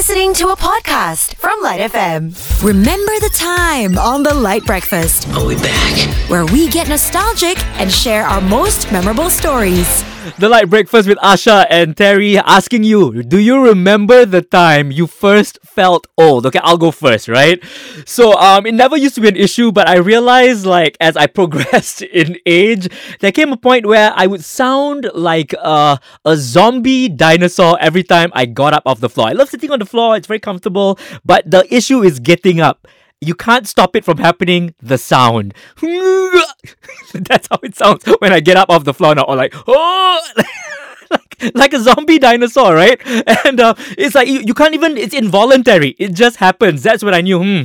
listening to a podcast from Lite FM. Remember the time on the Lite Breakfast, Are we back? where we get nostalgic and share our most memorable stories. The Lite Breakfast with Asha and Terry asking you, do you remember the time you first felt old? Okay, I'll go first, right? So, um, it never used to be an issue, but I realized, like, as I progressed in age, there came a point where I would sound like a, a zombie dinosaur every time I got up off the floor. I love sitting on the floor, it's very comfortable, but the issue is getting up you can't stop it from happening. The sound. That's how it sounds when I get up off the floor now, or like, oh, like, like a zombie dinosaur, right? And uh, it's like you, you can't even. It's involuntary. It just happens. That's what I knew. Hmm,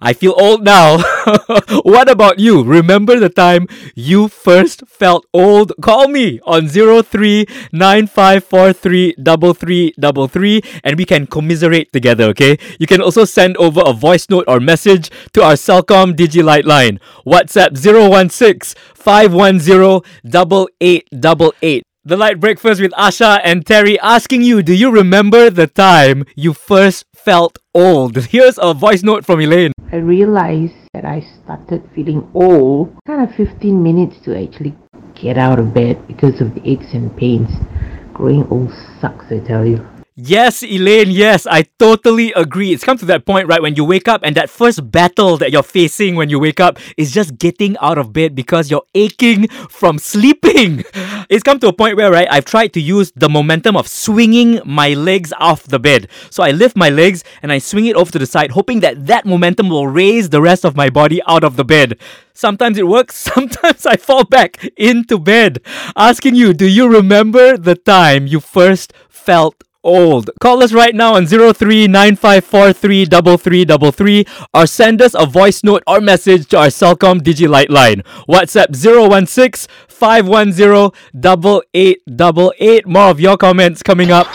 I feel old now. what about you? Remember the time you first felt old? Call me on zero three nine five four three double three double three, and we can commiserate together. Okay. You can also send over a voice note or message to our Celcom DigiLight line. WhatsApp 016 510 8888. The Lite Breakfast with Asha and Terry asking you, do you remember the time you first felt old? Here's a voice note from Elaine. I realized that I started feeling old kind of 15 minutes to actually get out of bed because of the aches and pains. Growing old sucks, I tell you. Yes, Elaine, yes, I totally agree. It's come to that point, right, when you wake up and that first battle that you're facing when you wake up is just getting out of bed because you're aching from sleeping. It's come to a point where, right, I've tried to use the momentum of swinging my legs off the bed. So I lift my legs and I swing it off to the side, hoping that that momentum will raise the rest of my body out of the bed. Sometimes it works, sometimes I fall back into bed. Asking you, do you remember the time you first felt old. Call us right now on 0395433333 or send us a voice note or message to our Celcom DigiLight line. WhatsApp 016 510 8888. More of your comments coming up.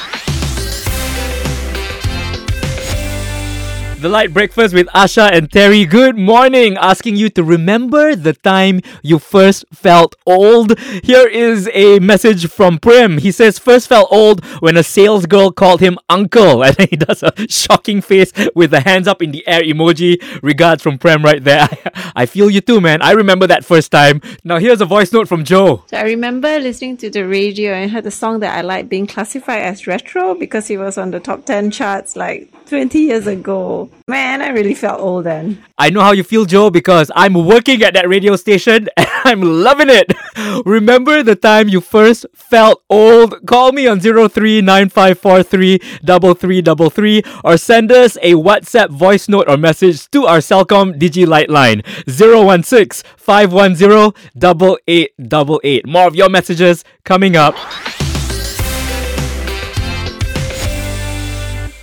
The Lite Breakfast with Asha and Terry. Good morning. Asking you to remember the time you first felt old. Here is a message from Prem. He says, First felt old when a sales girl called him uncle. And he does a shocking face with the hands up in the air emoji. Regards from Prem right there. I feel you too, man. I remember that first time. Now, here's a voice note from Joe. So I remember listening to the radio and heard a song that I liked being classified as retro because it was on the top 10 charts like 20 years ago. Man, I really felt old then. I know how you feel, Joe, because I'm working at that radio station and I'm loving it. Remember the time you first felt old? Call me on 0395433333 or send us a WhatsApp voice note or message to our Celcom DigiLight line 016 510 8888. More of your messages coming up.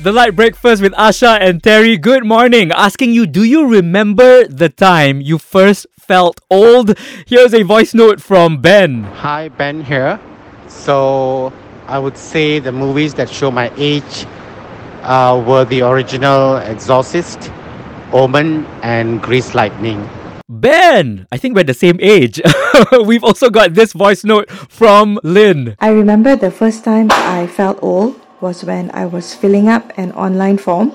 The Lite Breakfast with Asha and Terry. Good morning. Asking you, do you remember the time you first felt old? Here's a voice note from Ben. Hi, Ben here. So, I would say the movies that show my age uh, were the original Exorcist, Omen, and Grease Lightning. Ben! I think we're the same age. We've also got this voice note from Lynn. I remember the first time I felt old was when I was filling up an online form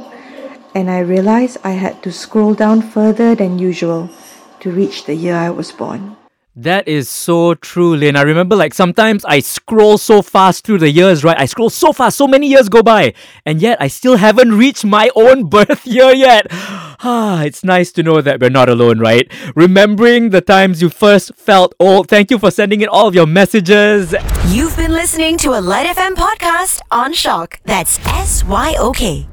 and I realized I had to scroll down further than usual to reach the year I was born. That is so true, Lynn. I remember like sometimes I scroll so fast through the years, right? I scroll so fast, so many years go by, and yet I still haven't reached my own birth year yet. Ah, it's nice to know that we're not alone, right? Remembering the times you first felt old. Thank you for sending in all of your messages. You've been listening to a Lite FM podcast on SYOK. That's S Y O K.